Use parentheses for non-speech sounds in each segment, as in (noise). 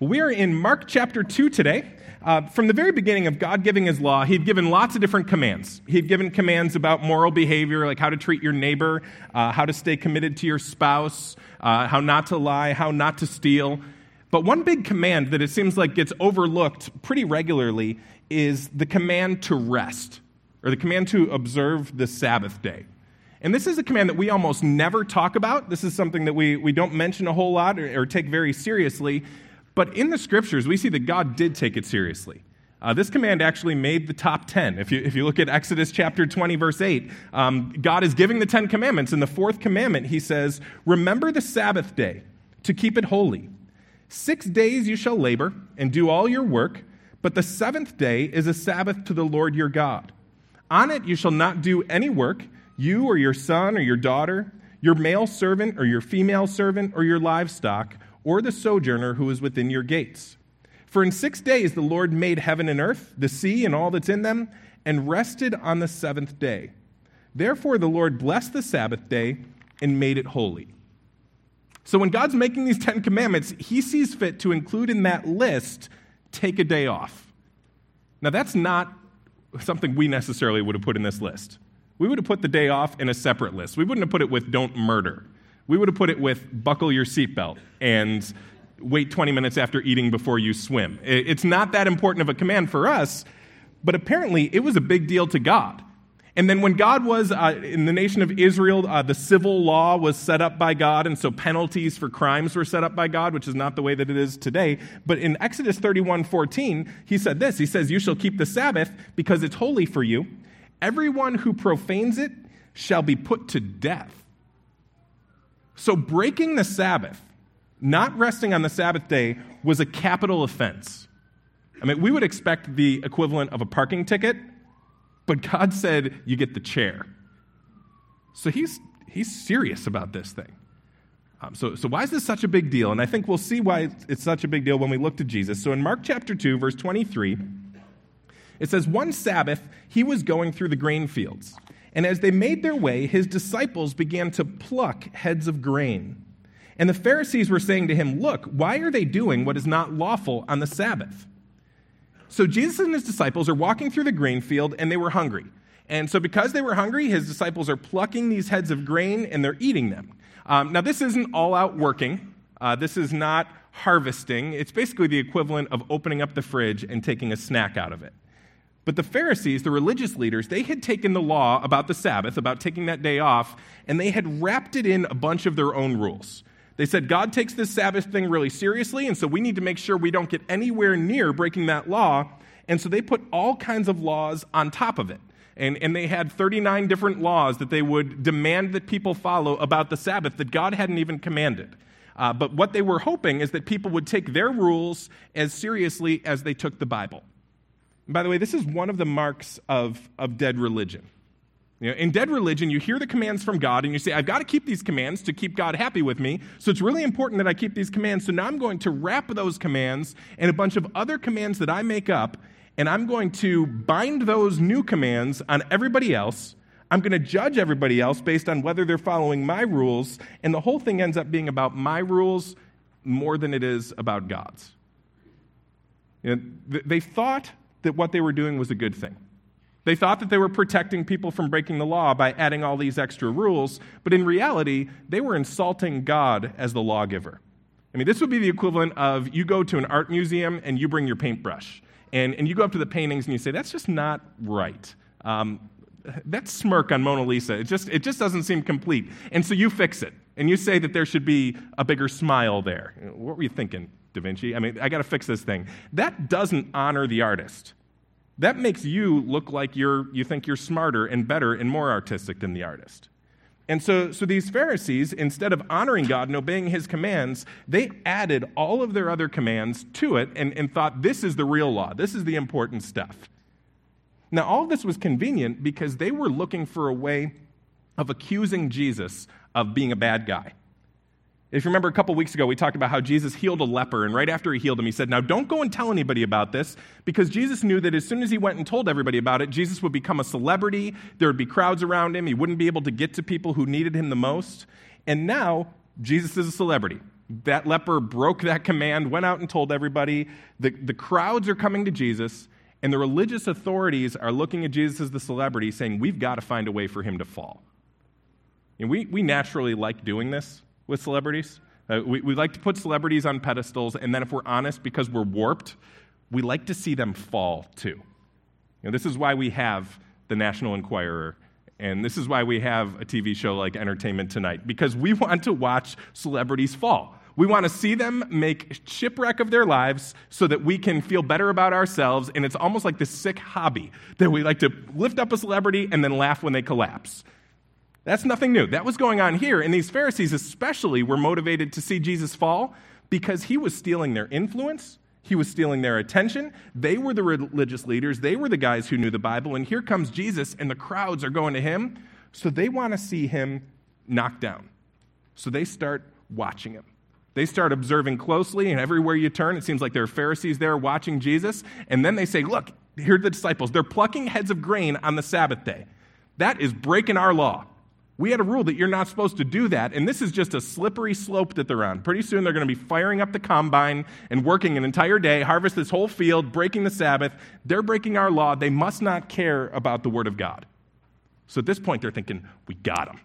We are in Mark chapter 2 today. Uh, from the very beginning of God giving his law, he'd given lots of different commands. He'd given commands about moral behavior, like how to treat your neighbor, uh, how to stay committed to your spouse, uh, how not to lie, how not to steal. But one big command that it seems like gets overlooked pretty regularly is the command to rest, or the command to observe the Sabbath day. And this is a command that we almost never talk about. This is something that we, we don't mention a whole lot or, or take very seriously. But in the scriptures, we see that God did take it seriously. Uh, this command actually made the top 10. If you, if you look at Exodus chapter 20, verse 8, um, God is giving the Ten Commandments. In the fourth commandment, he says, Remember the Sabbath day to keep it holy. Six days you shall labor and do all your work, but the seventh day is a Sabbath to the Lord your God. On it you shall not do any work, you or your son or your daughter, your male servant or your female servant, or your livestock or the sojourner who is within your gates. For in six days the Lord made heaven and earth, the sea and all that's in them, and rested on the seventh day. Therefore the Lord blessed the Sabbath day and made it holy. So when God's making these Ten Commandments, he sees fit to include in that list take a day off. Now, that's not something we necessarily would have put in this list. We would have put the day off in a separate list. We wouldn't have put it with don't murder we would have put it with buckle your seatbelt and wait 20 minutes after eating before you swim. It's not that important of a command for us, but apparently it was a big deal to God. And then when God was uh, in the nation of Israel, uh, the civil law was set up by God, and so penalties for crimes were set up by God, which is not the way that it is today. But in Exodus 31 14, he said this He says, You shall keep the Sabbath because it's holy for you. Everyone who profanes it shall be put to death. So breaking the Sabbath, not resting on the Sabbath day, was a capital offense. I mean, we would expect the equivalent of a parking ticket, but God said you get the chair. So he's, he's serious about this thing. Um, so, so, why is this such a big deal? And I think we'll see why it's such a big deal when we look to Jesus. So, in Mark chapter 2, verse 23, it says, One Sabbath, he was going through the grain fields. And as they made their way, his disciples began to pluck heads of grain. And the Pharisees were saying to him, Look, why are they doing what is not lawful on the Sabbath? So Jesus and his disciples are walking through the grain field, and they were hungry. And so, because they were hungry, his disciples are plucking these heads of grain and they're eating them. Um, now, this isn't all out working. Uh, this is not harvesting. It's basically the equivalent of opening up the fridge and taking a snack out of it. But the Pharisees, the religious leaders, they had taken the law about the Sabbath, about taking that day off, and they had wrapped it in a bunch of their own rules. They said, God takes this Sabbath thing really seriously, and so we need to make sure we don't get anywhere near breaking that law. And so they put all kinds of laws on top of it. And, and they had 39 different laws that they would demand that people follow about the Sabbath that God hadn't even commanded. Uh, but what they were hoping is that people would take their rules as seriously as they took the Bible. And by the way, this is one of the marks of, of dead religion. You know, in dead religion, you hear the commands from God and you say, I've got to keep these commands to keep God happy with me. So it's really important that I keep these commands. So now I'm going to wrap those commands and a bunch of other commands that I make up, and I'm going to bind those new commands on everybody else. I'm going to judge everybody else based on whether they're following my rules. And the whole thing ends up being about my rules more than it is about God's. You know, they thought that what they were doing was a good thing. They thought that they were protecting people from breaking the law by adding all these extra rules, but in reality, they were insulting God as the lawgiver. I mean, this would be the equivalent of you go to an art museum and you bring your paintbrush, and, and you go up to the paintings and you say, that's just not right. Um, that smirk on Mona Lisa, it just, it just doesn't seem complete. And so you fix it, and you say that there should be a bigger smile there. What were you thinking? Da Vinci. I mean, I got to fix this thing. That doesn't honor the artist. That makes you look like you're, you think you're smarter and better and more artistic than the artist. And so, so these Pharisees, instead of honoring God and obeying his commands, they added all of their other commands to it and, and thought this is the real law. This is the important stuff. Now, all this was convenient because they were looking for a way of accusing Jesus of being a bad guy. If you remember a couple weeks ago, we talked about how Jesus healed a leper, and right after he healed him, he said, Now don't go and tell anybody about this, because Jesus knew that as soon as he went and told everybody about it, Jesus would become a celebrity. There would be crowds around him. He wouldn't be able to get to people who needed him the most. And now, Jesus is a celebrity. That leper broke that command, went out and told everybody. The, the crowds are coming to Jesus, and the religious authorities are looking at Jesus as the celebrity, saying, We've got to find a way for him to fall. And we, we naturally like doing this with celebrities. Uh, we, we like to put celebrities on pedestals, and then if we're honest, because we're warped, we like to see them fall too. You know, this is why we have the National Enquirer and this is why we have a TV show like Entertainment Tonight, because we (laughs) want to watch celebrities fall. We want to see them make shipwreck of their lives so that we can feel better about ourselves. And it's almost like this sick hobby that we like to lift up a celebrity and then laugh when they collapse. That's nothing new. That was going on here. And these Pharisees, especially, were motivated to see Jesus fall because he was stealing their influence he was stealing their attention. They were the religious leaders, they were the guys who knew the Bible. And here comes Jesus, and the crowds are going to him. So they want to see him knocked down. So they start watching him. They start observing closely, and everywhere you turn, it seems like there are Pharisees there watching Jesus. And then they say, Look, here are the disciples. They're plucking heads of grain on the Sabbath day. That is breaking our law. We had a rule that you're not supposed to do that, and this is just a slippery slope that they're on. Pretty soon they're going to be firing up the combine and working an entire day, harvest this whole field, breaking the Sabbath. They're breaking our law. They must not care about the Word of God. So at this point, they're thinking, we got them.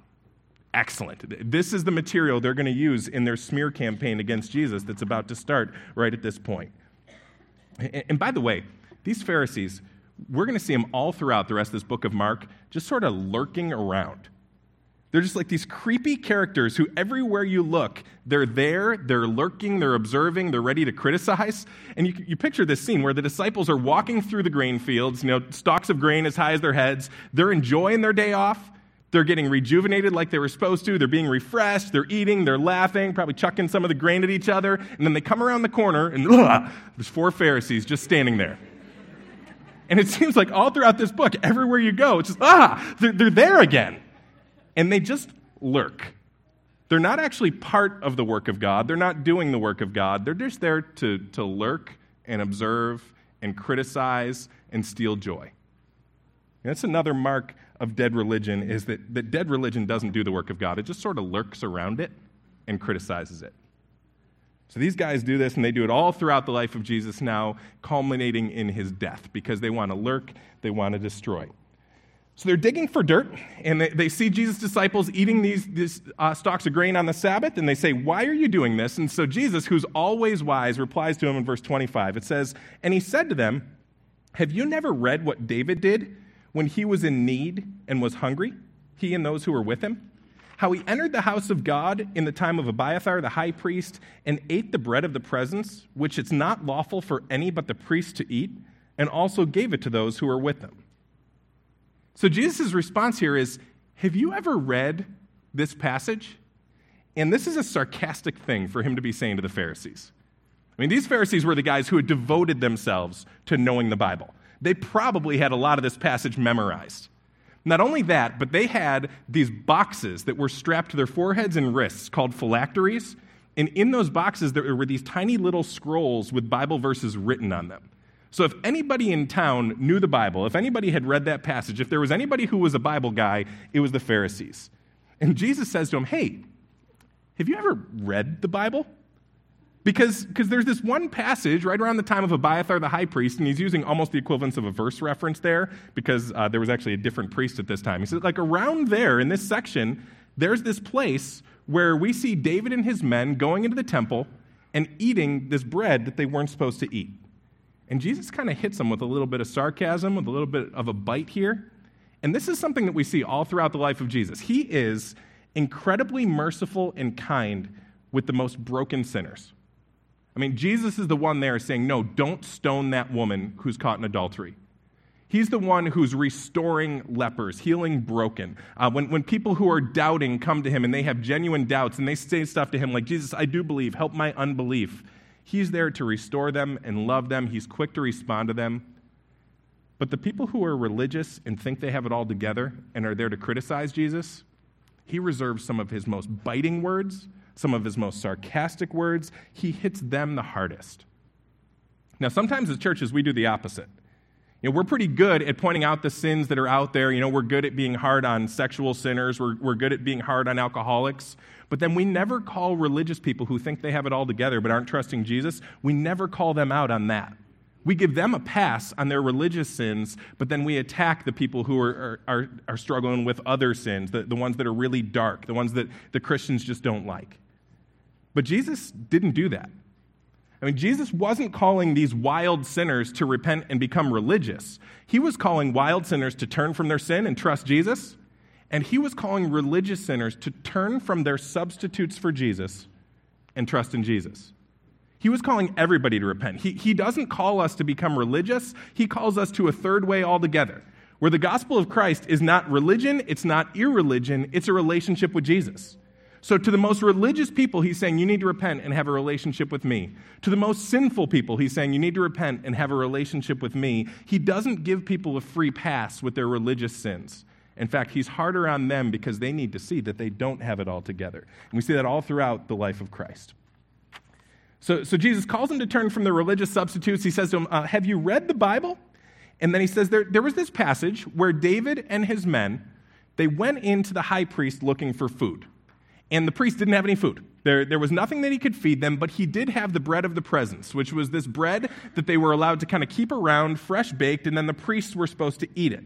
Excellent. This is the material they're going to use in their smear campaign against Jesus that's about to start right at this point. And by the way, these Pharisees, we're going to see them all throughout the rest of this book of Mark, just sort of lurking around. They're just like these creepy characters who, everywhere you look, they're there, they're lurking, they're observing, they're ready to criticize. And you, you picture this scene where the disciples are walking through the grain fields, you know, stalks of grain as high as their heads. They're enjoying their day off. They're getting rejuvenated like they were supposed to. They're being refreshed. They're eating. They're laughing, probably chucking some of the grain at each other. And then they come around the corner, and (laughs) ugh, there's four Pharisees just standing there. And it seems like all throughout this book, everywhere you go, it's just, ah, they're, they're there again and they just lurk. They're not actually part of the work of God. They're not doing the work of God. They're just there to, to lurk and observe and criticize and steal joy. And that's another mark of dead religion is that, that dead religion doesn't do the work of God. It just sort of lurks around it and criticizes it. So these guys do this, and they do it all throughout the life of Jesus now, culminating in his death, because they want to lurk, they want to destroy. So they're digging for dirt, and they, they see Jesus' disciples eating these, these uh, stalks of grain on the Sabbath, and they say, Why are you doing this? And so Jesus, who's always wise, replies to him in verse 25. It says, And he said to them, Have you never read what David did when he was in need and was hungry, he and those who were with him? How he entered the house of God in the time of Abiathar the high priest and ate the bread of the presence, which it's not lawful for any but the priest to eat, and also gave it to those who were with them. So Jesus' response here is Have you ever read this passage? And this is a sarcastic thing for him to be saying to the Pharisees. I mean, these Pharisees were the guys who had devoted themselves to knowing the Bible. They probably had a lot of this passage memorized. Not only that, but they had these boxes that were strapped to their foreheads and wrists called phylacteries. And in those boxes, there were these tiny little scrolls with Bible verses written on them. So if anybody in town knew the Bible, if anybody had read that passage, if there was anybody who was a Bible guy, it was the Pharisees. And Jesus says to him, Hey, have you ever read the Bible? Because there's this one passage right around the time of Abiathar the high priest, and he's using almost the equivalence of a verse reference there because uh, there was actually a different priest at this time. He says, like around there in this section, there's this place where we see David and his men going into the temple and eating this bread that they weren't supposed to eat. And Jesus kind of hits them with a little bit of sarcasm, with a little bit of a bite here. And this is something that we see all throughout the life of Jesus. He is incredibly merciful and kind with the most broken sinners. I mean, Jesus is the one there saying, No, don't stone that woman who's caught in adultery. He's the one who's restoring lepers, healing broken. Uh, when, when people who are doubting come to him and they have genuine doubts and they say stuff to him like, Jesus, I do believe, help my unbelief. He's there to restore them and love them. He's quick to respond to them. But the people who are religious and think they have it all together and are there to criticize Jesus, he reserves some of his most biting words, some of his most sarcastic words. He hits them the hardest. Now, sometimes as churches, we do the opposite. You know, we're pretty good at pointing out the sins that are out there. You know, we're good at being hard on sexual sinners. We're, we're good at being hard on alcoholics. But then we never call religious people who think they have it all together but aren't trusting Jesus, we never call them out on that. We give them a pass on their religious sins, but then we attack the people who are, are, are struggling with other sins, the, the ones that are really dark, the ones that the Christians just don't like. But Jesus didn't do that. I mean, Jesus wasn't calling these wild sinners to repent and become religious. He was calling wild sinners to turn from their sin and trust Jesus. And he was calling religious sinners to turn from their substitutes for Jesus and trust in Jesus. He was calling everybody to repent. He, he doesn't call us to become religious, he calls us to a third way altogether, where the gospel of Christ is not religion, it's not irreligion, it's a relationship with Jesus. So, to the most religious people, he's saying, You need to repent and have a relationship with me. To the most sinful people, he's saying, You need to repent and have a relationship with me. He doesn't give people a free pass with their religious sins. In fact, he's harder on them because they need to see that they don't have it all together. And we see that all throughout the life of Christ. So, so Jesus calls them to turn from their religious substitutes. He says to them, uh, Have you read the Bible? And then he says, there, there was this passage where David and his men, they went into the high priest looking for food and the priest didn't have any food. There, there was nothing that he could feed them, but he did have the bread of the presence, which was this bread that they were allowed to kind of keep around, fresh baked, and then the priests were supposed to eat it.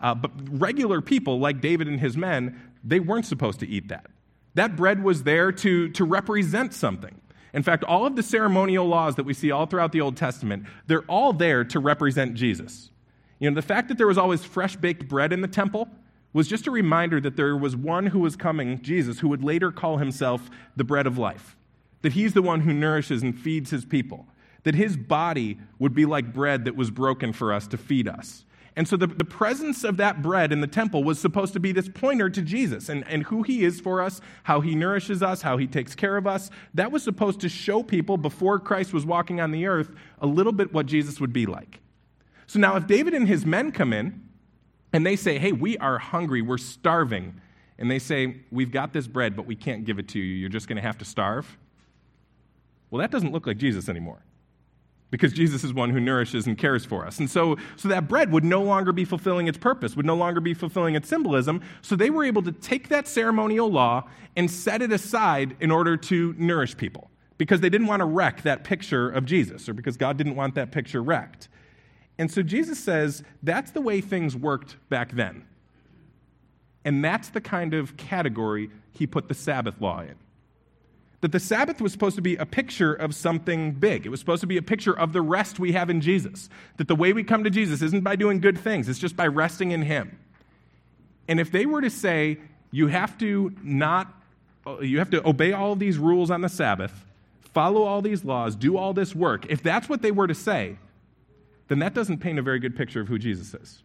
Uh, but regular people, like David and his men, they weren't supposed to eat that. That bread was there to, to represent something. In fact, all of the ceremonial laws that we see all throughout the Old Testament, they're all there to represent Jesus. You know, the fact that there was always fresh baked bread in the temple, was just a reminder that there was one who was coming, Jesus, who would later call himself the bread of life, that he's the one who nourishes and feeds his people, that his body would be like bread that was broken for us to feed us. And so the, the presence of that bread in the temple was supposed to be this pointer to Jesus and, and who he is for us, how he nourishes us, how he takes care of us. That was supposed to show people before Christ was walking on the earth a little bit what Jesus would be like. So now, if David and his men come in, and they say, Hey, we are hungry, we're starving. And they say, We've got this bread, but we can't give it to you. You're just going to have to starve. Well, that doesn't look like Jesus anymore because Jesus is one who nourishes and cares for us. And so, so that bread would no longer be fulfilling its purpose, would no longer be fulfilling its symbolism. So they were able to take that ceremonial law and set it aside in order to nourish people because they didn't want to wreck that picture of Jesus or because God didn't want that picture wrecked. And so Jesus says that's the way things worked back then. And that's the kind of category he put the Sabbath law in. That the Sabbath was supposed to be a picture of something big. It was supposed to be a picture of the rest we have in Jesus. That the way we come to Jesus isn't by doing good things, it's just by resting in Him. And if they were to say, you have to not, you have to obey all these rules on the Sabbath, follow all these laws, do all this work, if that's what they were to say, then that doesn't paint a very good picture of who Jesus is.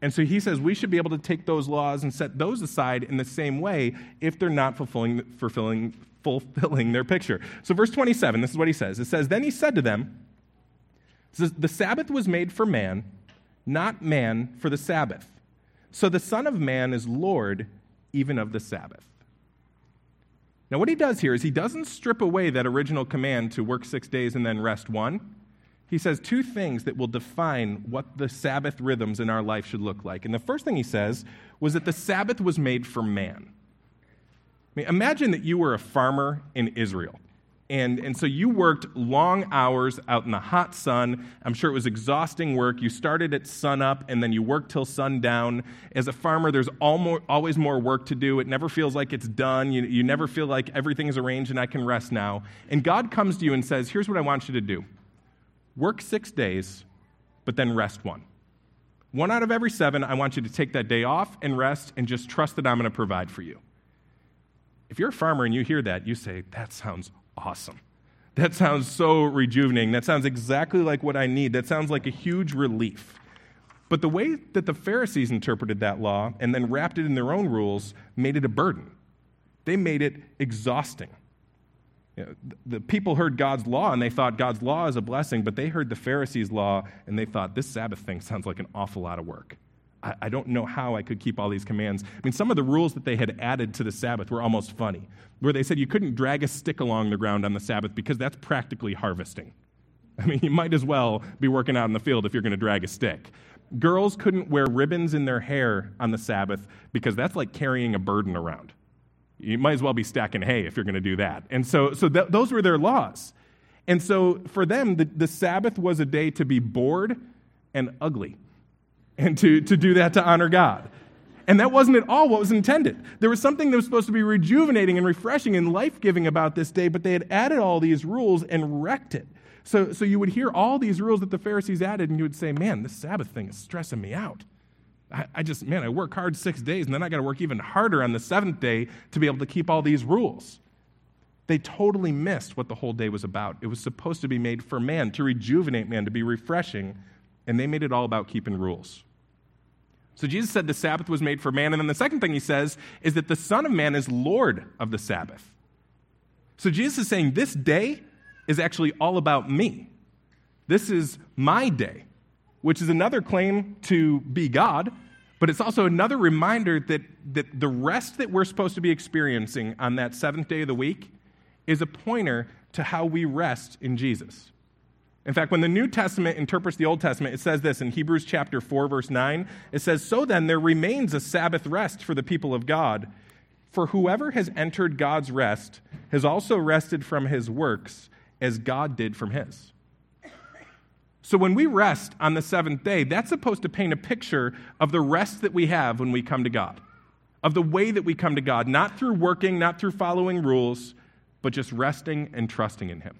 And so he says we should be able to take those laws and set those aside in the same way if they're not fulfilling, fulfilling, fulfilling their picture. So, verse 27, this is what he says. It says, Then he said to them, The Sabbath was made for man, not man for the Sabbath. So the Son of Man is Lord even of the Sabbath. Now, what he does here is he doesn't strip away that original command to work six days and then rest one he says two things that will define what the Sabbath rhythms in our life should look like. And the first thing he says was that the Sabbath was made for man. I mean, imagine that you were a farmer in Israel. And, and so you worked long hours out in the hot sun. I'm sure it was exhausting work. You started at sunup and then you worked till sundown. As a farmer, there's always more work to do. It never feels like it's done. You, you never feel like everything's arranged and I can rest now. And God comes to you and says, Here's what I want you to do work six days, but then rest one. One out of every seven, I want you to take that day off and rest and just trust that I'm going to provide for you. If you're a farmer and you hear that, you say, That sounds awesome. That sounds so rejuvenating. That sounds exactly like what I need. That sounds like a huge relief. But the way that the Pharisees interpreted that law and then wrapped it in their own rules made it a burden. They made it exhausting. You know, the people heard God's law and they thought God's law is a blessing, but they heard the Pharisees' law and they thought this Sabbath thing sounds like an awful lot of work. I, I don't know how I could keep all these commands. I mean, some of the rules that they had added to the Sabbath were almost funny, where they said you couldn't drag a stick along the ground on the Sabbath because that's practically harvesting. I mean, (laughs) you might as well be working out in the field if you're going to drag a stick. Girls couldn't wear ribbons in their hair on the Sabbath because that's like carrying a burden around. You might as well be stacking hay if you're going to do that. And so, so th- those were their laws. And so for them, the, the Sabbath was a day to be bored and ugly and to, to do that to honor God. And that wasn't at all what was intended. There was something that was supposed to be rejuvenating and refreshing and life giving about this day, but they had added all these rules and wrecked it. So, so you would hear all these rules that the Pharisees added, and you would say, Man, this Sabbath thing is stressing me out. I, I just, man, I work hard six days, and then I got to work even harder on the seventh day to be able to keep all these rules. They totally missed what the whole day was about. It was supposed to be made for man, to rejuvenate man, to be refreshing, and they made it all about keeping rules. So Jesus said the Sabbath was made for man. And then the second thing he says is that the Son of Man is Lord of the Sabbath. So Jesus is saying this day is actually all about me. This is my day, which is another claim to be God, but it's also another reminder that, that the rest that we're supposed to be experiencing on that seventh day of the week is a pointer to how we rest in Jesus. In fact, when the New Testament interprets the Old Testament, it says this in Hebrews chapter 4 verse 9. It says, "So then there remains a Sabbath rest for the people of God, for whoever has entered God's rest has also rested from his works as God did from his." So when we rest on the seventh day, that's supposed to paint a picture of the rest that we have when we come to God, of the way that we come to God, not through working, not through following rules, but just resting and trusting in him.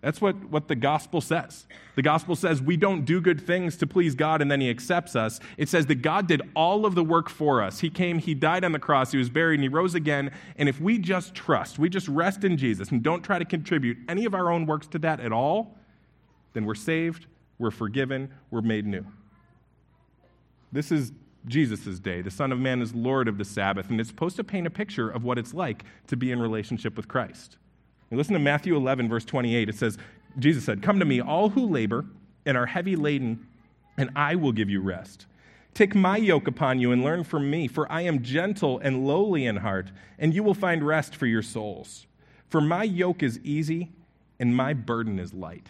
That's what, what the gospel says. The gospel says we don't do good things to please God and then he accepts us. It says that God did all of the work for us. He came, he died on the cross, he was buried, and he rose again. And if we just trust, we just rest in Jesus and don't try to contribute any of our own works to that at all, then we're saved, we're forgiven, we're made new. This is Jesus' day. The Son of Man is Lord of the Sabbath, and it's supposed to paint a picture of what it's like to be in relationship with Christ. listen to Matthew 11, verse 28. It says, Jesus said, Come to me, all who labor and are heavy laden, and I will give you rest. Take my yoke upon you and learn from me, for I am gentle and lowly in heart, and you will find rest for your souls. For my yoke is easy and my burden is light.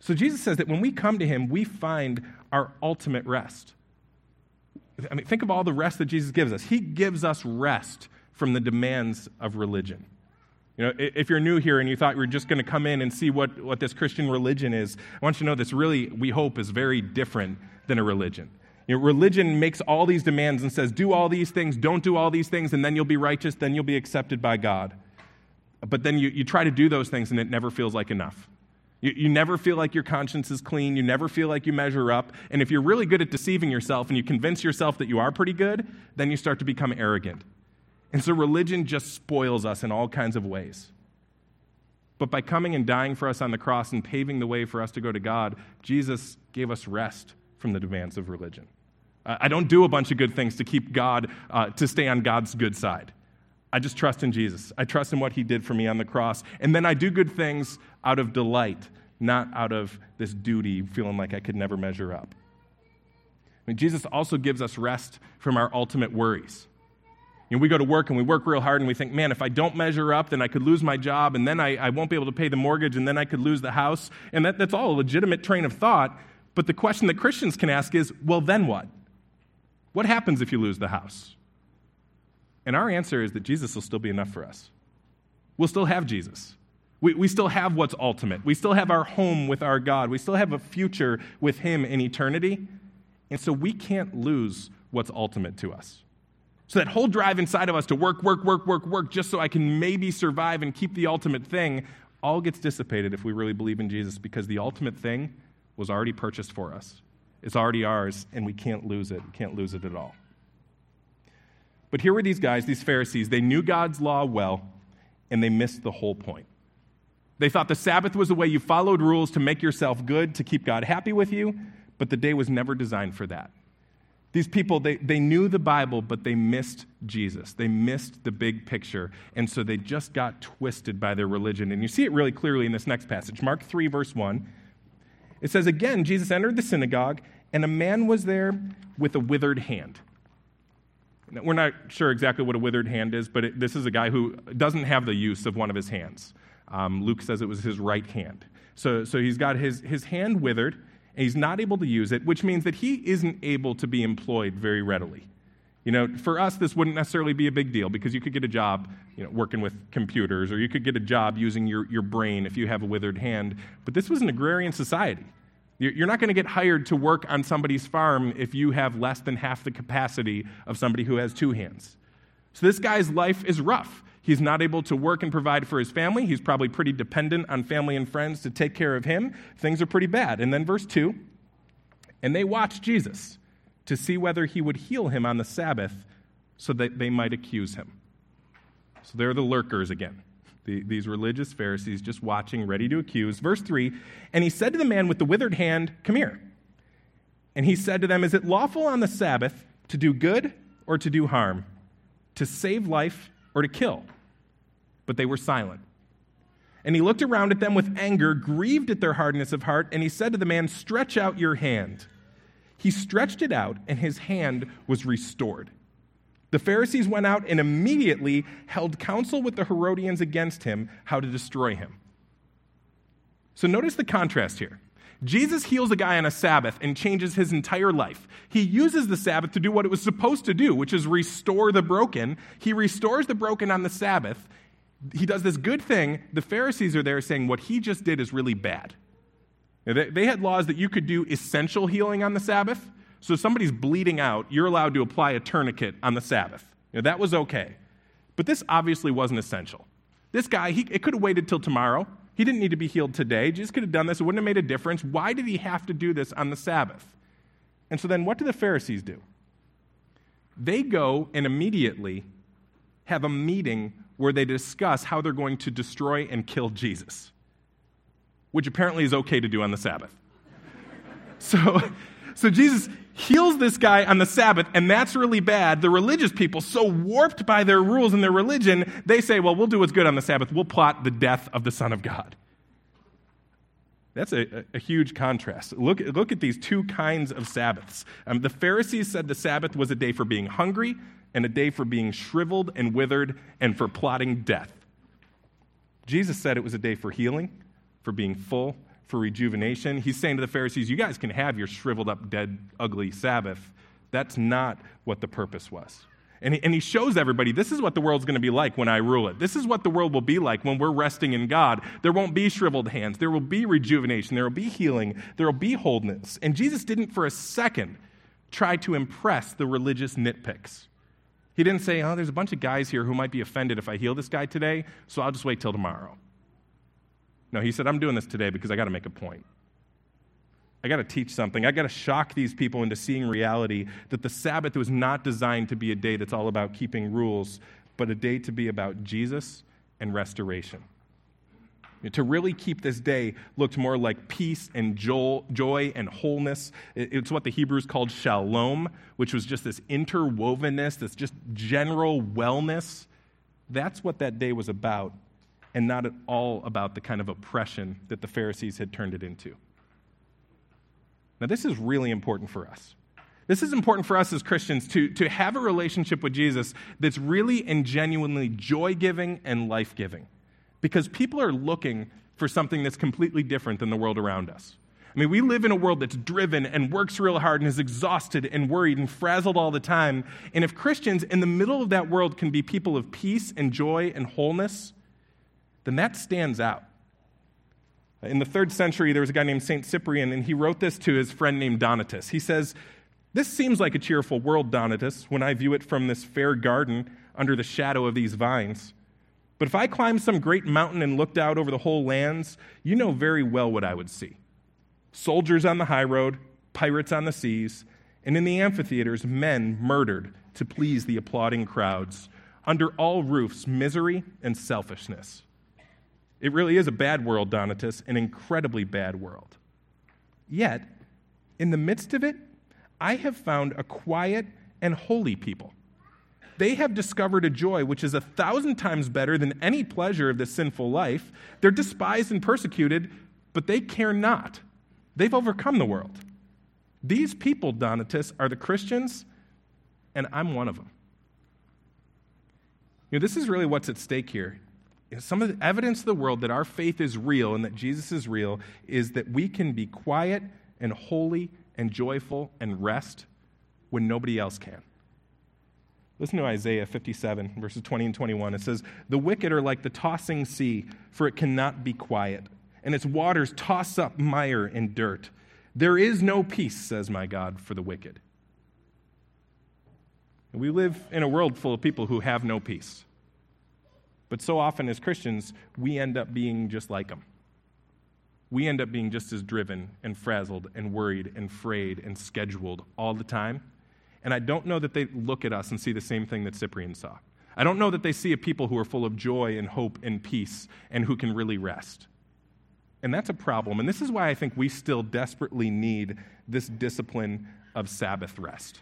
So Jesus says that when we come to him, we find our ultimate rest. I mean, think of all the rest that Jesus gives us. He gives us rest from the demands of religion. You know, if you're new here and you thought you were just going to come in and see what, what this Christian religion is, I want you to know this really, we hope, is very different than a religion. You know, religion makes all these demands and says, do all these things, don't do all these things, and then you'll be righteous, then you'll be accepted by God. But then you, you try to do those things and it never feels like enough. You, you never feel like your conscience is clean. You never feel like you measure up. And if you're really good at deceiving yourself and you convince yourself that you are pretty good, then you start to become arrogant. And so religion just spoils us in all kinds of ways. But by coming and dying for us on the cross and paving the way for us to go to God, Jesus gave us rest from the demands of religion. I don't do a bunch of good things to keep God, uh, to stay on God's good side. I just trust in Jesus. I trust in what he did for me on the cross. And then I do good things out of delight, not out of this duty, feeling like I could never measure up. I mean, Jesus also gives us rest from our ultimate worries. You know, we go to work and we work real hard and we think, man, if I don't measure up, then I could lose my job and then I, I won't be able to pay the mortgage and then I could lose the house. And that, that's all a legitimate train of thought. But the question that Christians can ask is, well, then what? What happens if you lose the house? And our answer is that Jesus will still be enough for us. We'll still have Jesus. We, we still have what's ultimate. We still have our home with our God. We still have a future with Him in eternity. And so we can't lose what's ultimate to us. So that whole drive inside of us to work, work, work, work, work, just so I can maybe survive and keep the ultimate thing, all gets dissipated if we really believe in Jesus because the ultimate thing was already purchased for us. It's already ours, and we can't lose it. We can't lose it at all. But here were these guys, these Pharisees. They knew God's law well, and they missed the whole point. They thought the Sabbath was the way you followed rules to make yourself good, to keep God happy with you, but the day was never designed for that. These people, they, they knew the Bible, but they missed Jesus. They missed the big picture. And so they just got twisted by their religion. And you see it really clearly in this next passage. Mark 3, verse 1. It says, Again, Jesus entered the synagogue, and a man was there with a withered hand. We're not sure exactly what a withered hand is, but it, this is a guy who doesn't have the use of one of his hands. Um, Luke says it was his right hand. So, so he's got his, his hand withered, and he's not able to use it, which means that he isn't able to be employed very readily. You know, for us, this wouldn't necessarily be a big deal because you could get a job, you know, working with computers, or you could get a job using your, your brain if you have a withered hand. But this was an agrarian society. You're not going to get hired to work on somebody's farm if you have less than half the capacity of somebody who has two hands. So this guy's life is rough. He's not able to work and provide for his family. He's probably pretty dependent on family and friends to take care of him. Things are pretty bad. And then, verse 2 and they watched Jesus to see whether he would heal him on the Sabbath so that they might accuse him. So they're the lurkers again. The, these religious Pharisees just watching, ready to accuse. Verse 3 And he said to the man with the withered hand, Come here. And he said to them, Is it lawful on the Sabbath to do good or to do harm, to save life or to kill? But they were silent. And he looked around at them with anger, grieved at their hardness of heart, and he said to the man, Stretch out your hand. He stretched it out, and his hand was restored. The Pharisees went out and immediately held counsel with the Herodians against him, how to destroy him. So notice the contrast here. Jesus heals a guy on a Sabbath and changes his entire life. He uses the Sabbath to do what it was supposed to do, which is restore the broken. He restores the broken on the Sabbath. He does this good thing. The Pharisees are there saying what he just did is really bad. They had laws that you could do essential healing on the Sabbath. So if somebody's bleeding out, you're allowed to apply a tourniquet on the Sabbath. You know, that was okay. But this obviously wasn't essential. This guy, he, it could have waited till tomorrow. He didn't need to be healed today. Jesus could have done this. It wouldn't have made a difference. Why did he have to do this on the Sabbath? And so then what do the Pharisees do? They go and immediately have a meeting where they discuss how they're going to destroy and kill Jesus, which apparently is okay to do on the Sabbath. (laughs) so, so Jesus heals this guy on the Sabbath, and that's really bad. The religious people, so warped by their rules and their religion, they say, well, we'll do what's good on the Sabbath. We'll plot the death of the Son of God. That's a, a, huge contrast. Look, look at these two kinds of Sabbaths. Um, the Pharisees said the Sabbath was a day for being hungry and a day for being shriveled and withered and for plotting death. Jesus said it was a day for healing, for being full, for rejuvenation. He's saying to the Pharisees, You guys can have your shriveled up, dead, ugly Sabbath. That's not what the purpose was. And he, and he shows everybody this is what the world's going to be like when I rule it. This is what the world will be like when we're resting in God. There won't be shriveled hands. There will be rejuvenation. There will be healing. There will be wholeness. And Jesus didn't for a second try to impress the religious nitpicks. He didn't say, Oh, there's a bunch of guys here who might be offended if I heal this guy today, so I'll just wait till tomorrow. No, he said, I'm doing this today because I got to make a point. I got to teach something. I got to shock these people into seeing reality that the Sabbath was not designed to be a day that's all about keeping rules, but a day to be about Jesus and restoration. To really keep this day looked more like peace and joy and wholeness. It's what the Hebrews called shalom, which was just this interwovenness, this just general wellness. That's what that day was about and not at all about the kind of oppression that the Pharisees had turned it into. Now, this is really important for us. This is important for us as Christians to, to have a relationship with Jesus that's really and genuinely joy giving and life giving. Because people are looking for something that's completely different than the world around us. I mean, we live in a world that's driven and works real hard and is exhausted and worried and frazzled all the time. And if Christians in the middle of that world can be people of peace and joy and wholeness, then that stands out. In the third century, there was a guy named St. Cyprian, and he wrote this to his friend named Donatus. He says, This seems like a cheerful world, Donatus, when I view it from this fair garden under the shadow of these vines. But if I climbed some great mountain and looked out over the whole lands, you know very well what I would see soldiers on the high road, pirates on the seas, and in the amphitheaters, men murdered to please the applauding crowds. Under all roofs, misery and selfishness. It really is a bad world, Donatus, an incredibly bad world. Yet, in the midst of it, I have found a quiet and holy people. They have discovered a joy which is a thousand times better than any pleasure of this sinful life. They're despised and persecuted, but they care not. They've overcome the world. These people, Donatus, are the Christians, and I'm one of them. You know, this is really what's at stake here some of the evidence of the world that our faith is real and that Jesus is real is that we can be quiet and holy and joyful and rest when nobody else can. Listen to Isaiah 57, verses 20 and 21. It says, The wicked are like the tossing sea, for it cannot be quiet, and its waters toss up mire and dirt. There is no peace, says my God, for the wicked. We live in a world full of people who have no peace. But so often as Christians, we end up being just like them. We end up being just as driven and frazzled and worried and frayed and scheduled all the time and I don't know that they look at us and see the same thing that Cyprian saw. I don't know that they see a people who are full of joy and hope and peace and who can really rest. And that's a problem. And this is why I think we still desperately need this discipline of Sabbath rest.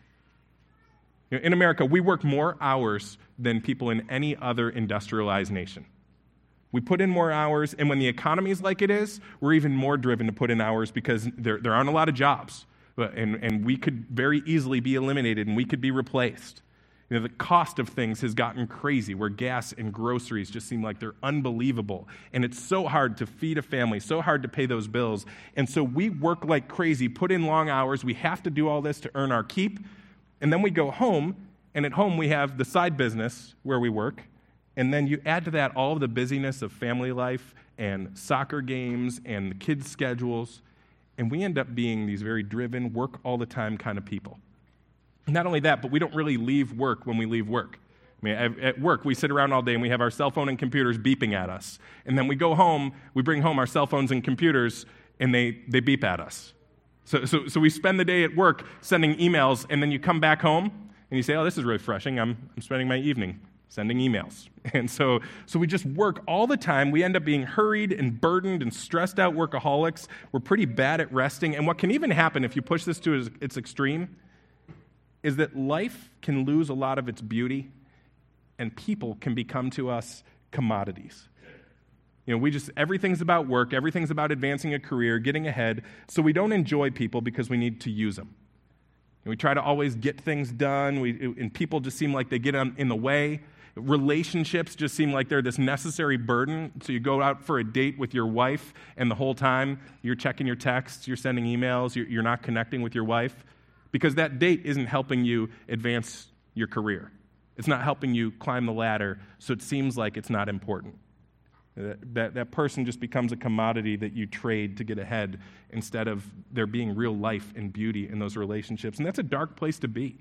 In America, we work more hours than people in any other industrialized nation. We put in more hours, and when the economy is like it is, we're even more driven to put in hours because there, there aren't a lot of jobs and, and we could very easily be eliminated and we could be replaced. You know, the cost of things has gotten crazy where gas and groceries just seem like they're unbelievable. And it's so hard to feed a family, so hard to pay those bills. And so we work like crazy, put in long hours. We have to do all this to earn our keep. And then we go home, and at home we have the side business where we work. And then you add to that all the busyness of family life and soccer games and the kids' schedules. And we end up being these very driven, work all the time kind of people. Not only that, but we don't really leave work when we leave work. I mean, at work, we sit around all day and we have our cell phone and computers beeping at us. And then we go home, we bring home our cell phones and computers, and they, they beep at us. So, so, so we spend the day at work sending emails, and then you come back home and you say, Oh, this is refreshing. I'm, I'm spending my evening sending emails. (laughs) And so, so we just work all the time. We end up being hurried and burdened and stressed out workaholics. We're pretty bad at resting. And what can even happen if you push this to its extreme is that life can lose a lot of its beauty and people can become to us commodities. You know, we just, everything's about work, everything's about advancing a career, getting ahead, so we don't enjoy people because we need to use them. And we try to always get things done, we, and people just seem like they get in the way. Relationships just seem like they're this necessary burden. So you go out for a date with your wife, and the whole time you're checking your texts, you're sending emails, you're, you're not connecting with your wife because that date isn't helping you advance your career. It's not helping you climb the ladder, so it seems like it's not important. That, that, person just becomes a commodity that you trade to get ahead instead of there being real life and beauty in those relationships. And that's a dark place to be.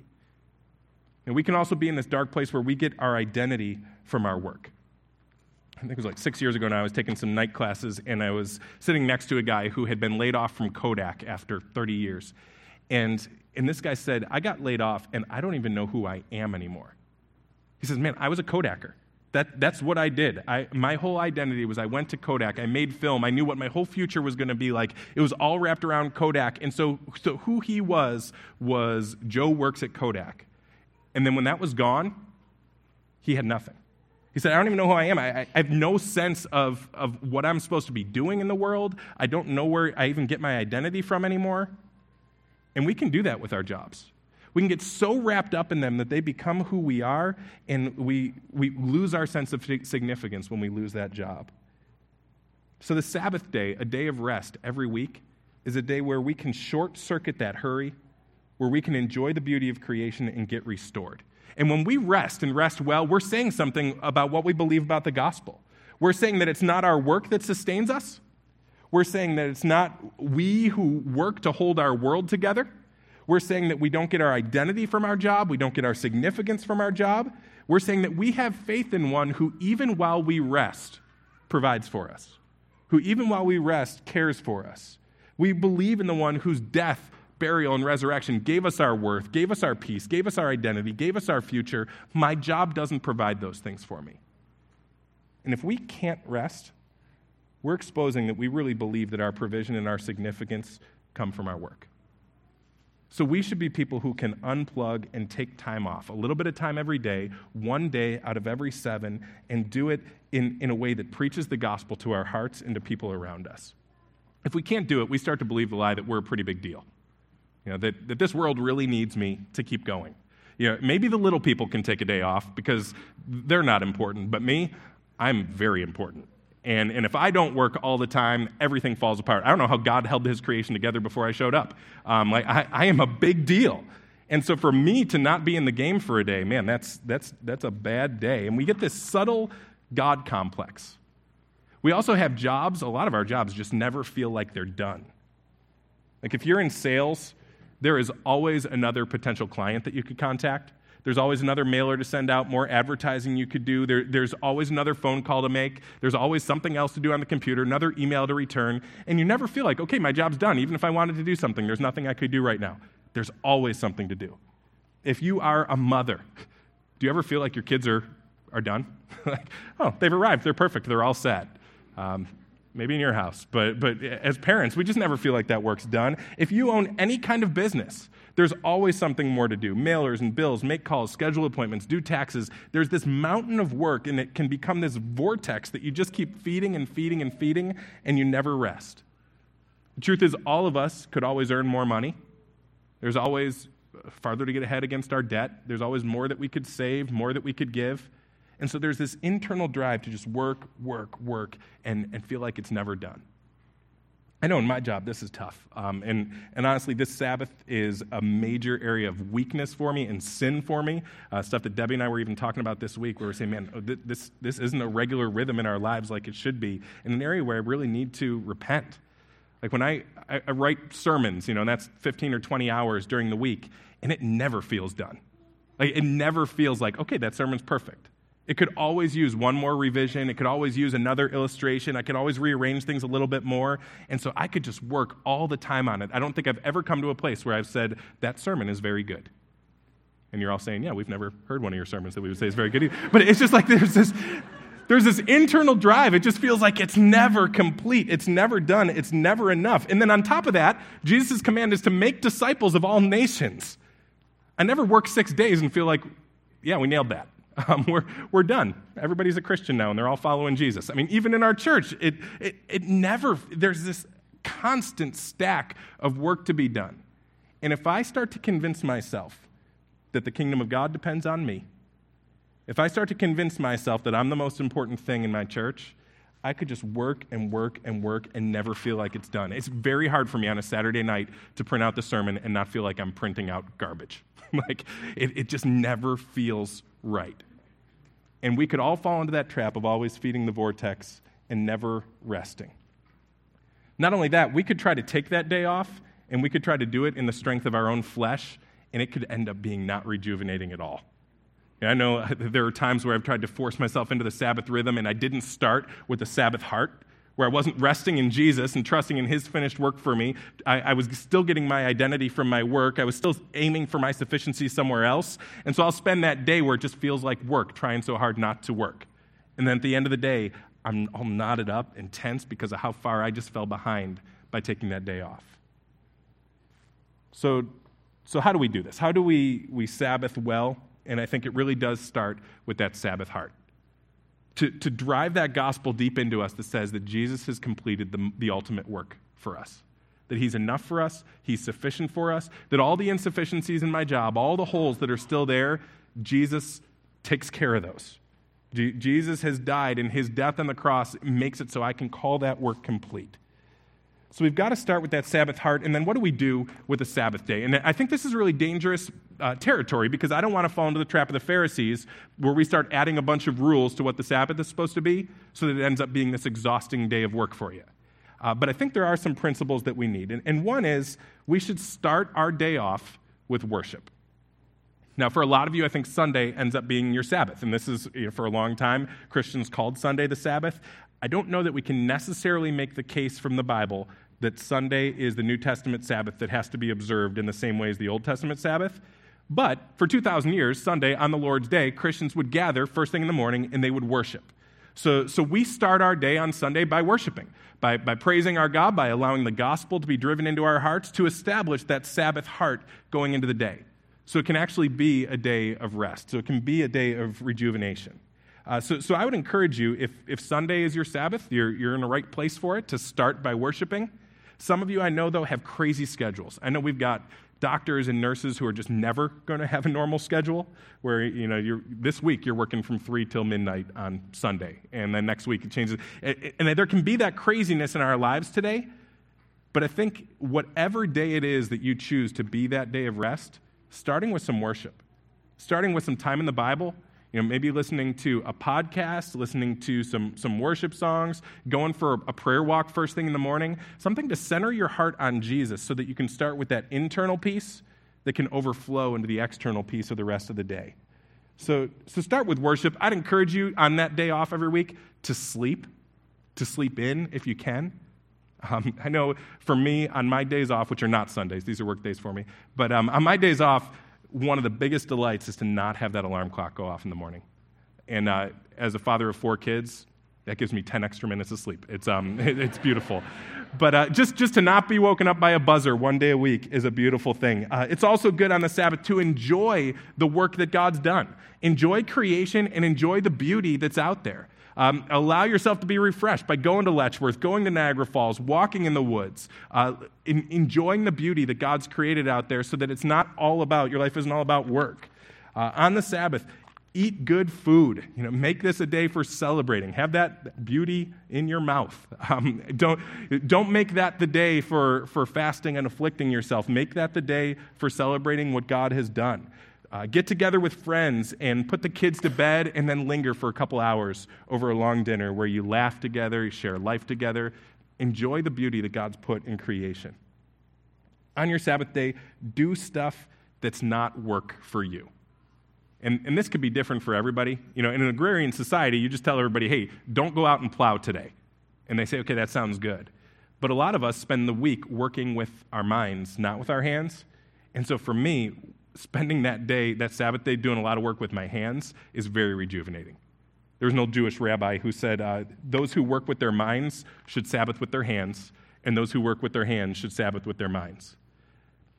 And we can also be in this dark place where we get our identity from our work. I think it was like six years ago now, I was taking some night classes and I was sitting next to a guy who had been laid off from Kodak after 30 years. And, and this guy said, I got laid off and I don't even know who I am anymore. He says, Man, I was a Kodaker. That, that's what I did. I, my whole identity was I went to Kodak. I made film. I knew what my whole future was going to be like. It was all wrapped around Kodak. And so, so who he was was Joe works at Kodak. And then when that was gone, he had nothing. He said, I don't even know who I am. I, I, have no sense of, of what I'm supposed to be doing in the world. I don't know where I even get my identity from anymore. And we can do that with our jobs. We can get so wrapped up in them that they become who we are, and we, we lose our sense of significance when we lose that job. So, the Sabbath day, a day of rest every week, is a day where we can short circuit that hurry where we can enjoy the beauty of creation and get restored. And when we rest and rest well, we're saying something about what we believe about the gospel. We're saying that it's not our work that sustains us. We're saying that it's not we who work to hold our world together. We're saying that we don't get our identity from our job, we don't get our significance from our job. We're saying that we have faith in one who, even while we rest, provides for us, who, even while we rest, cares for us. We believe in the one whose death burial, and resurrection gave us our worth, gave us our peace, gave us our identity, gave us our future. My job doesn't provide those things for me. And if we can't rest, we're exposing that we really believe that our provision and our significance come from our work. So we should be people who can unplug and take time off, a little bit of time every day, one day out of every seven, and do it in, in a way that preaches the gospel to our hearts and to people around us. If we can't do it, we start to believe the lie that we're a pretty big deal. You know, that, that this world really needs me to keep going. You know, maybe the little people can take a day off because they're not important, but me, I'm very important. And, and if I don't work all the time, everything falls apart. I don't know how God held his creation together before I showed up. Um, like, I, I am a big deal. And so for me to not be in the game for a day, man, that's, that's, that's a bad day. And we get this subtle God complex. We also have jobs, a lot of our jobs just never feel like they're done. Like if you're in sales, there is always another potential client that you could contact. There's always another mailer to send out, more advertising you could do. There, there's always another phone call to make. There's always something else to do on the computer, another email to return. And you never feel like, okay, my job's done. Even if I wanted to do something, there's nothing I could do right now. There's always something to do. If you are a mother, do you ever feel like your kids are, are done? (laughs) like, oh, they've arrived. They're perfect. They're all set. Um, maybe in your house, but, but as parents, we just never feel like that work's done. If you own any kind of business, there's always something more to do mailers and bills, make calls, schedule appointments, do taxes. There's this mountain of work, and it can become this vortex that you just keep feeding and feeding and feeding, and you never rest. The truth is, all of us could always earn more money. There's always uh, farther to get ahead against our debt. There's always more that we could save, more that we could give. And so there's this internal drive to just work, work, work, and, and feel like it's never done. I know in my job this is tough. Um, and, and honestly, this Sabbath is a major area of weakness for me and sin for me. Uh, stuff that Debbie and I were even talking about this week, where we're saying, man, oh, this, this isn't a regular rhythm in our lives like it should be, in an area where I really need to repent. Like when I, I, I write sermons, you know, and that's 15 or 20 hours during the week, and it never feels done. Like it never feels like, okay, that sermon's perfect. It could always use one more revision. It could always use another illustration. I could always rearrange things a little bit more. And so I could just work all the time on it. I don't think I've ever come to a place where I've said, that sermon is very good. And you're all saying, yeah, we've never heard one of your sermons that we would say is very good. But it's just like there's this. There's this internal drive. It just feels like it's never complete. It's never done. It's never enough. And then on top of that, Jesus' command is to make disciples of all nations. I never work six days and feel like, yeah, we nailed that. (laughs) Um, we're, we're done. Everybody's a Christian now and they're all following Jesus. I mean, even in our church, it, it, it never, there's this constant stack of work to be done. And if I start to convince myself that the kingdom of God depends on me, if I start to convince myself that I'm the most important thing in my church, I could just work and work and work and never feel like it's done. It's very hard for me on a Saturday night to print out the sermon and not feel like I'm printing out garbage. (laughs) like, it, it just never feels right. And we could all fall into that trap of always feeding the vortex and never resting. Not only that, we could try to take that day off and we could try to do it in the strength of our own flesh, and it could end up being not rejuvenating at all. And I know (laughs) there are times where I've tried to force myself into the Sabbath rhythm and I didn't start with the Sabbath heart where I wasn't resting in Jesus and trusting in His finished work for me. I, I, was still getting my identity from my work. I was still aiming for my sufficiency somewhere else. And so I'll spend that day where it just feels like work, trying so hard not to work. And then at the end of the day, I'm all knotted up and tense because of how far I just fell behind by taking that day off. So, so how do we do this? How do we, we Sabbath well? And I think it really does start with that Sabbath heart to, to drive that gospel deep into us that says that Jesus has completed the, the ultimate work for us. That he's enough for us, he's sufficient for us, that all the insufficiencies in my job, all the holes that are still there, Jesus takes care of those. Jesus has died, and his death on the cross makes it so I can call that work complete. So we've got to start with that Sabbath heart, and then what do we do with the Sabbath day? And I think this is really dangerous uh, territory because I don't want to fall into the trap of the Pharisees where we start adding a bunch of rules to what the Sabbath is supposed to be so that it ends up being this exhausting day of work for you. Uh, but I think there are some principles that we need. And, and one is we should start our day off with worship. Now, for a lot of you, I think Sunday ends up being your Sabbath. And this is, you know, for a long time, Christians called Sunday the Sabbath. I don't know that we can necessarily make the case from the Bible that Sunday is the New Testament Sabbath that has to be observed in the same way as the Old Testament Sabbath. But for 2,000 years, Sunday, on the Lord's Day, Christians would gather first thing in the morning and they would worship. So, so we start our day on Sunday by worshiping, by, by praising our God, by allowing the gospel to be driven into our hearts to establish that Sabbath heart going into the day. So it can actually be a day of rest. So it can be a day of rejuvenation. Uh, so, so I would encourage you, if, if Sunday is your Sabbath, you're, you're in the right place for it, to start by worshiping. Some of you I know, though, have crazy schedules. I know we've got doctors and nurses who are just never going to have a normal schedule where you know you're, this week you're working from 3 till midnight on sunday and then next week it changes and there can be that craziness in our lives today but i think whatever day it is that you choose to be that day of rest starting with some worship starting with some time in the bible you know, maybe listening to a podcast, listening to some, some worship songs, going for a prayer walk first thing in the morning, something to center your heart on Jesus so that you can start with that internal peace that can overflow into the external peace of the rest of the day. So, so start with worship. I'd encourage you on that day off every week to sleep, to sleep in if you can. Um, I know for me, on my days off, which are not Sundays, these are work days for me, but um, on my days off, one of the biggest delights is to not have that alarm clock go off in the morning. And uh, as a father of four kids, that gives me 10 extra minutes of sleep. It's, um, (laughs) it's beautiful. But uh, just, just to not be woken up by a buzzer one day a week is a beautiful thing. Uh, it's also good on the Sabbath to enjoy the work that God's done. Enjoy creation and enjoy the beauty that's out there. Um, allow yourself to be refreshed by going to Letchworth, going to Niagara Falls, walking in the woods, uh, in, enjoying the beauty that God's created out there so that it's not all about, your life isn't all about work. Uh, on the Sabbath, eat good food. You know, make this a day for celebrating. Have that beauty in your mouth. (laughs) Um, don't, don't make that the day for, for fasting and afflicting yourself. Make that the day for celebrating what God has done. Uh, get together with friends and put the kids to bed and then linger for a couple hours over a long dinner where you laugh together, you share life together. Enjoy the beauty that God's put in creation. On your Sabbath day, do stuff that's not work for you. And, and this could be different for everybody. You know, in an agrarian society, you just tell everybody, hey, don't go out and plow today. And they say, okay, that sounds good. But a lot of us spend the week working with our minds, not with our hands. And so for me, spending that day, that Sabbath day, doing a lot of work with my hands is very rejuvenating. There was an old Jewish rabbi who said, uh, Those who work with their minds should Sabbath with their hands, and those who work with their hands should Sabbath with their minds.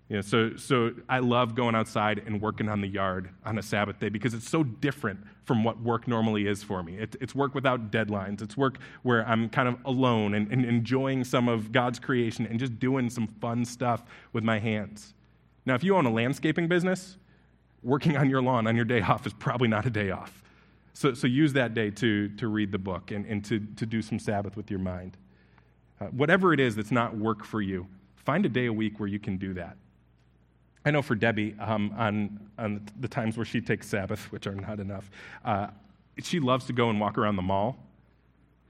You know, so, so I love going outside and working on the yard on a Sabbath day because it's so different from what work normally is for me. It, it's work without deadlines. It's work where I'm kind of alone and, and enjoying some of God's creation and just doing some fun stuff with my hands. Now, if you own a landscaping business, working on your lawn on your day off is probably not a day off. So, so use that day to, to read the book and, and to, to do some Sabbath with your mind. Uh, whatever it is that's not work for you, find a day a week where you can do that. I know for Debbie, um, on, on the times where she takes Sabbath, which are not enough, uh, she loves to go and walk around the mall,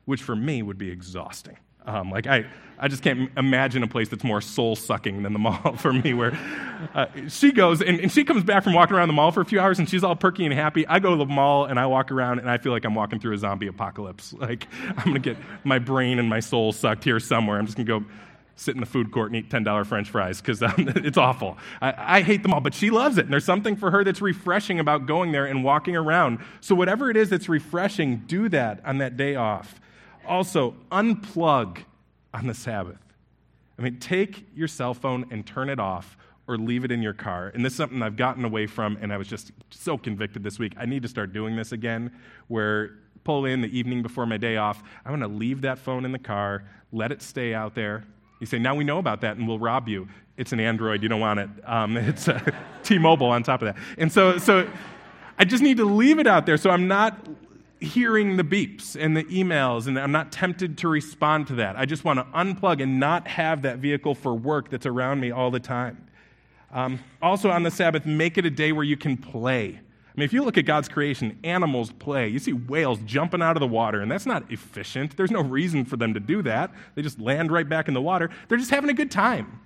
which for me would be exhausting. Um, like, I, I just can't imagine a place that's more soul sucking than the (laughs) mall for me, where uh, she goes and, and, she comes back from walking around the mall for a few hours and she's all perky and happy. I go to the mall and I walk around and I feel like I'm walking through a zombie apocalypse. (laughs) Like, I'm to get my brain and my soul sucked here somewhere. I'm just to go sit in the food court and eat $10 french fries because um, (laughs) it's awful. I, I, hate them all, but she loves it. And there's something for her that's refreshing about going there and walking around. So, whatever it is that's refreshing, do that on that day off. Also, unplug on the Sabbath. I mean, take your cell phone and turn it off or leave it in your car. And this is something I've gotten away from, and I was just so convicted this week. I need to start doing this again, where pull in the evening before my day off. I want to leave that phone in the car, let it stay out there. You say, now we know about that, and we'll rob you. It's an Android, you don't want it. Um, (laughs) it's uh, (laughs) T-Mobile on top of that. And so, so I just need to leave it out there so I'm not hearing the beeps and the emails, and I'm not tempted to respond to that. I just want to unplug and not have that vehicle for work that's around me all the time. Um, also, on the Sabbath, make it a day where you can play. I mean, if you look at God's creation, animals play. You see whales jumping out of the water, and that's not efficient. There's no reason for them to do that. They just land right back in the water. They're just having a good time.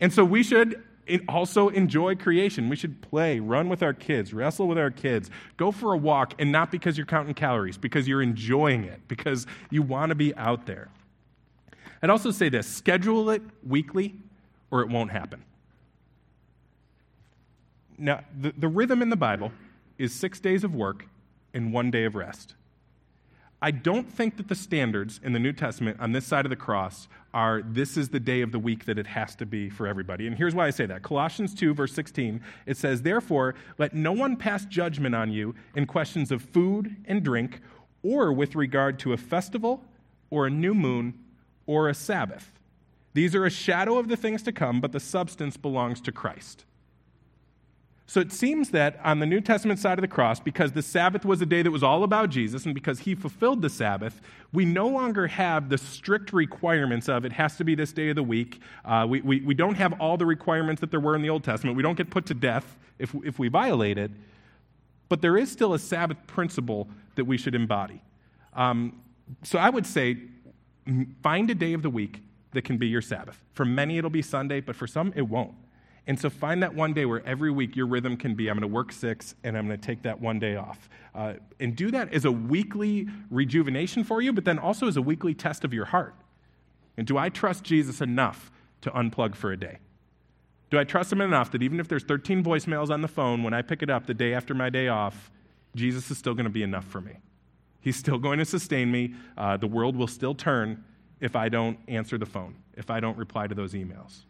And so we should also enjoy creation. We should play, run with our kids, wrestle with our kids, go for a walk, and not because you're counting calories, because you're enjoying it, because you want to be out there. I'd also say this schedule it weekly, or it won't happen. Now, the, the rhythm in the Bible is six days of work and one day of rest. I don't think that the standards in the New Testament on this side of the cross are this is the day of the week that it has to be for everybody. And here's why I say that. Colossians 2, verse 16, it says, Therefore, let no one pass judgment on you in questions of food and drink, or with regard to a festival, or a new moon, or a Sabbath. These are a shadow of the things to come, but the substance belongs to Christ. So it seems that on the New Testament side of the cross, because the Sabbath was a day that was all about Jesus and because he fulfilled the Sabbath, we no longer have the strict requirements of it has to be this day of the week. Uh, we, we, we don't have all the requirements that there were in the Old Testament. We don't get put to death if, if we violate it. But there is still a Sabbath principle that we should embody. Um, so I would say find a day of the week that can be your Sabbath. For many, it'll be Sunday, but for some, it won't. And so find that one day where every week your rhythm can be I'm going to work six and I'm going to take that one day off. Uh, and do that as a weekly rejuvenation for you, but then also as a weekly test of your heart. And do I trust Jesus enough to unplug for a day? Do I trust him enough that even if there's 13 voicemails on the phone when I pick it up the day after my day off, Jesus is still going to be enough for me? He's still going to sustain me. Uh, the world will still turn if I don't answer the phone, if I don't reply to those emails.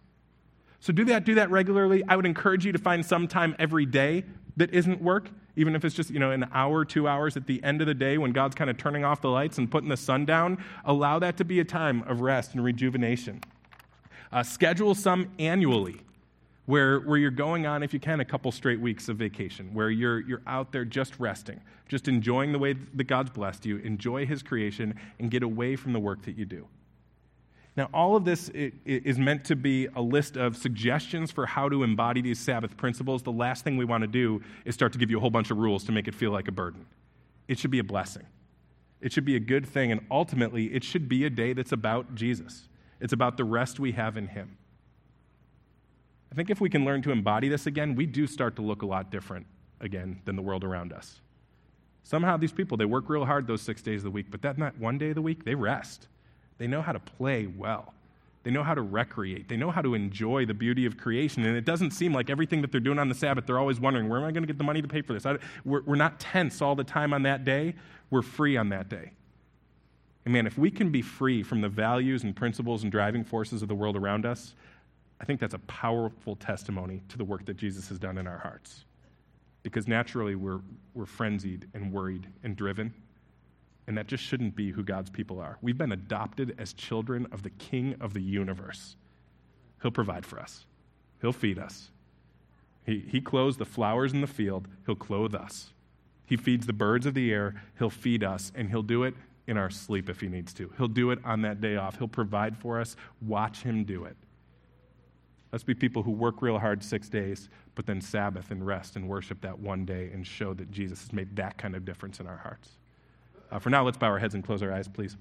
So do that, do that regularly. I would encourage you to find some time every day that isn't work, even if it's just, you know, an hour, two hours at the end of the day when God's kind of turning off the lights and putting the sun down. Allow that to be a time of rest and rejuvenation. Uh, schedule some annually where, where you're going on, if you can, a couple straight weeks of vacation, where you're, you're out there just resting, just enjoying the way that God's blessed you, enjoy His creation, and get away from the work that you do. Now, all of this is meant to be a list of suggestions for how to embody these Sabbath principles. The last thing we want to do is start to give you a whole bunch of rules to make it feel like a burden. It should be a blessing, it should be a good thing, and ultimately, it should be a day that's about Jesus. It's about the rest we have in Him. I think if we can learn to embody this again, we do start to look a lot different again than the world around us. Somehow, these people, they work real hard those six days of the week, but that one day of the week, they rest. They know how to play well. They know how to recreate. They know how to enjoy the beauty of creation. And it doesn't seem like everything that they're doing on the Sabbath, they're always wondering, where am I going to get the money to pay for this? I, we're, we're not tense all the time on that day. We're free on that day. And man, if we can be free from the values and principles and driving forces of the world around us, I think that's a powerful testimony to the work that Jesus has done in our hearts. Because naturally, we're, we're frenzied and worried and driven. And that just shouldn't be who God's people are. We've been adopted as children of the King of the universe. He'll provide for us, He'll feed us. He, he clothes the flowers in the field, He'll clothe us. He feeds the birds of the air, He'll feed us, and He'll do it in our sleep if He needs to. He'll do it on that day off. He'll provide for us. Watch Him do it. Let's be people who work real hard six days, but then Sabbath and rest and worship that one day and show that Jesus has made that kind of difference in our hearts. Uh, for now, let's bow our heads and close our eyes, please.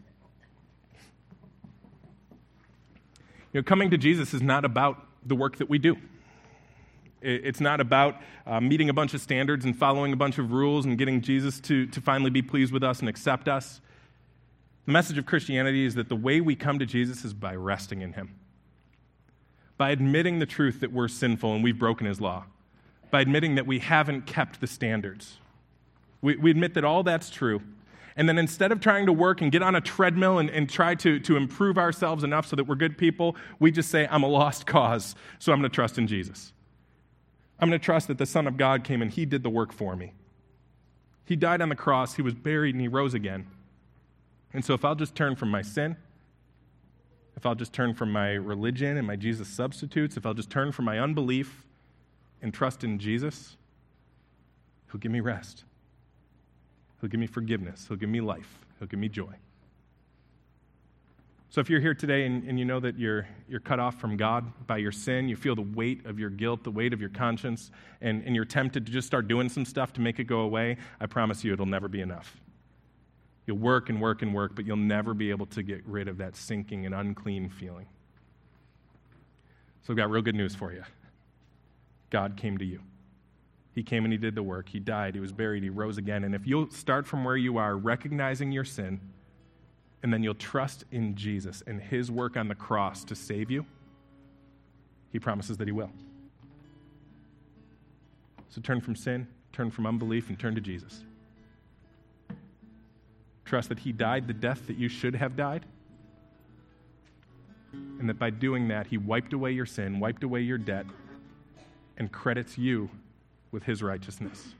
You know, coming to Jesus is not about the work that we do. It's not about uh, meeting a bunch of standards and following a bunch of rules and getting Jesus to, to finally be pleased with us and accept us. The message of Christianity is that the way we come to Jesus is by resting in Him, by admitting the truth that we're sinful and we've broken His law, by admitting that we haven't kept the standards. We, we admit that all that's true and then instead of trying to work and get on a treadmill and, and try to, to improve ourselves enough so that we're good people, we just say, I'm a lost cause, so I'm going to trust in Jesus. I'm going to trust that the Son of God came and He did the work for me. He died on the cross, He was buried, and He rose again. And so if I'll just turn from my sin, if I'll just turn from my religion and my Jesus substitutes, if I'll just turn from my unbelief and trust in Jesus, He'll give me rest. He'll give me forgiveness. He'll give me life. He'll give me joy. So if you're here today and, and, you know that you're, you're cut off from God by your sin, you feel the weight of your guilt, the weight of your conscience, and, and you're tempted to just start doing some stuff to make it go away, I promise you it'll never be enough. You'll work and work and work, but you'll never be able to get rid of that sinking and unclean feeling. So I've got real good news for you God came to you. He came and he did the work. He died, he was buried, he rose again. And if you'll start from where you are, recognizing your sin, and then you'll trust in Jesus and his work on the cross to save you, he promises that he will. So turn from sin, turn from unbelief, and turn to Jesus. Trust that he died the death that you should have died. And that by doing that, he wiped away your sin, wiped away your debt, and credits you with his righteousness,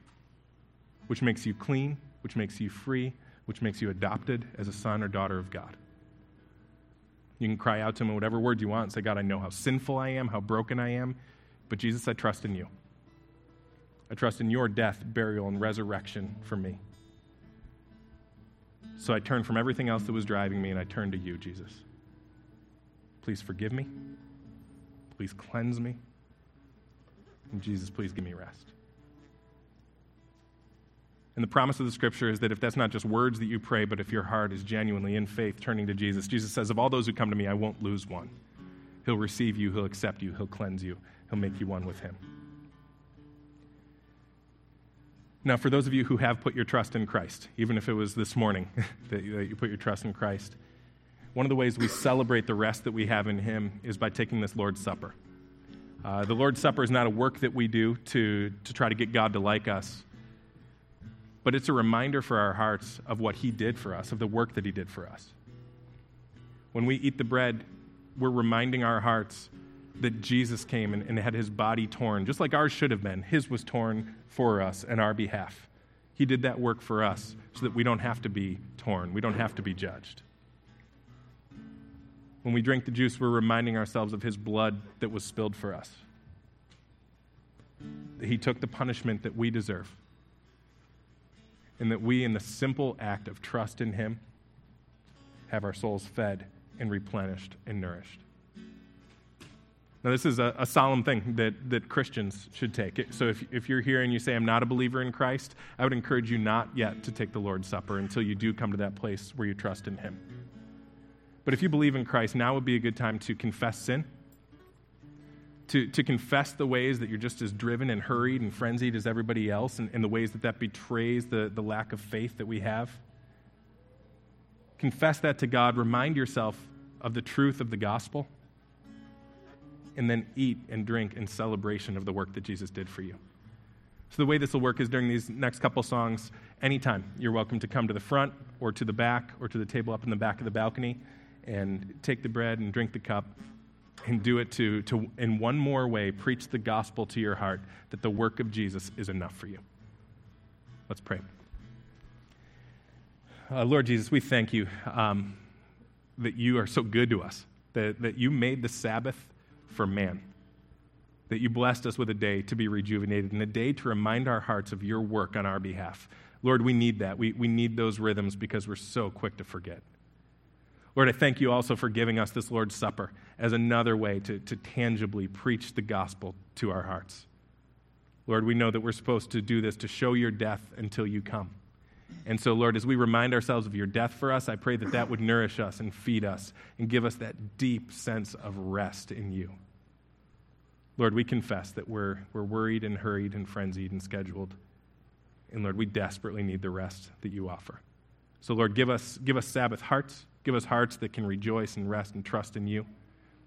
which makes you clean, which makes you free, which makes you adopted as a son or daughter of God. You can cry out to Him in whatever word you want and say, God, I know how sinful I am, how broken I am, but Jesus, I trust in you. I trust in your death, burial, and resurrection for me. So I turn from everything else that was driving me and I turn to you, Jesus. Please forgive me. Please cleanse me. And Jesus, please give me rest. And the promise of the scripture is that if that's not just words that you pray, but if your heart is genuinely in faith turning to Jesus, Jesus says, Of all those who come to me, I won't lose one. He'll receive you, He'll accept you, He'll cleanse you, He'll make you one with Him. Now, for those of you who have put your trust in Christ, even if it was this morning (laughs) that you put your trust in Christ, one of the ways we celebrate the rest that we have in Him is by taking this Lord's Supper. Uh, the Lord's Supper is not a work that we do to, to try to get God to like us, but it's a reminder for our hearts of what He did for us, of the work that He did for us. When we eat the bread, we're reminding our hearts that Jesus came and, and had His body torn, just like ours should have been. His was torn for us and our behalf. He did that work for us so that we don't have to be torn, we don't have to be judged. When we drink the juice, we're reminding ourselves of his blood that was spilled for us. He took the punishment that we deserve. And that we, in the simple act of trust in him, have our souls fed and replenished and nourished. Now, this is a, a, solemn thing that, that Christians should take. So, if, if you're here and you say, I'm not a believer in Christ, I would encourage you not yet to take the Lord's Supper until you do come to that place where you trust in Him. But if you believe in Christ, now would be a good time to confess sin, to, to confess the ways that you're just as driven and hurried and frenzied as everybody else, and, and the ways that that betrays the, the lack of faith that we have. Confess that to God. Remind yourself of the truth of the gospel and then eat and drink in celebration of the work that Jesus did for you. So, the way this will work is during these next couple songs, anytime you're welcome to come to the front or to the back or to the table up in the back of the balcony and take the bread and drink the cup and do it to, to in one more way, preach the gospel to your heart that the work of Jesus is enough for you. Let's pray. Uh, Lord Jesus, we thank you um, that you are so good to us, that, that you made the Sabbath for man. That you blessed us with a day to be rejuvenated and a day to remind our hearts of your work on our behalf. Lord, we need that. We, we need those rhythms because we're so quick to forget. Lord, I thank you also for giving us this Lord's Supper as another way to, to tangibly preach the gospel to our hearts. Lord, we know that we're supposed to do this to show your death until you come. And so, Lord, as we remind ourselves of your death for us, I pray that that would nourish us and feed us and give us that deep sense of rest in you. Lord, we confess that we're, we're worried and hurried and frenzied and scheduled. And Lord, we desperately need the rest that you offer. So, Lord, give us, give us Sabbath hearts. Give us hearts that can rejoice and rest and trust in you.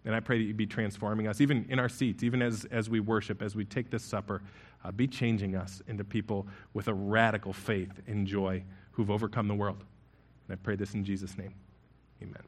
And I pray that you be transforming us, even in our seats, even as, as we worship, as we take this supper. Uh, be changing us into people with a radical faith and joy who've overcome the world. And I pray this in Jesus' name. Amen.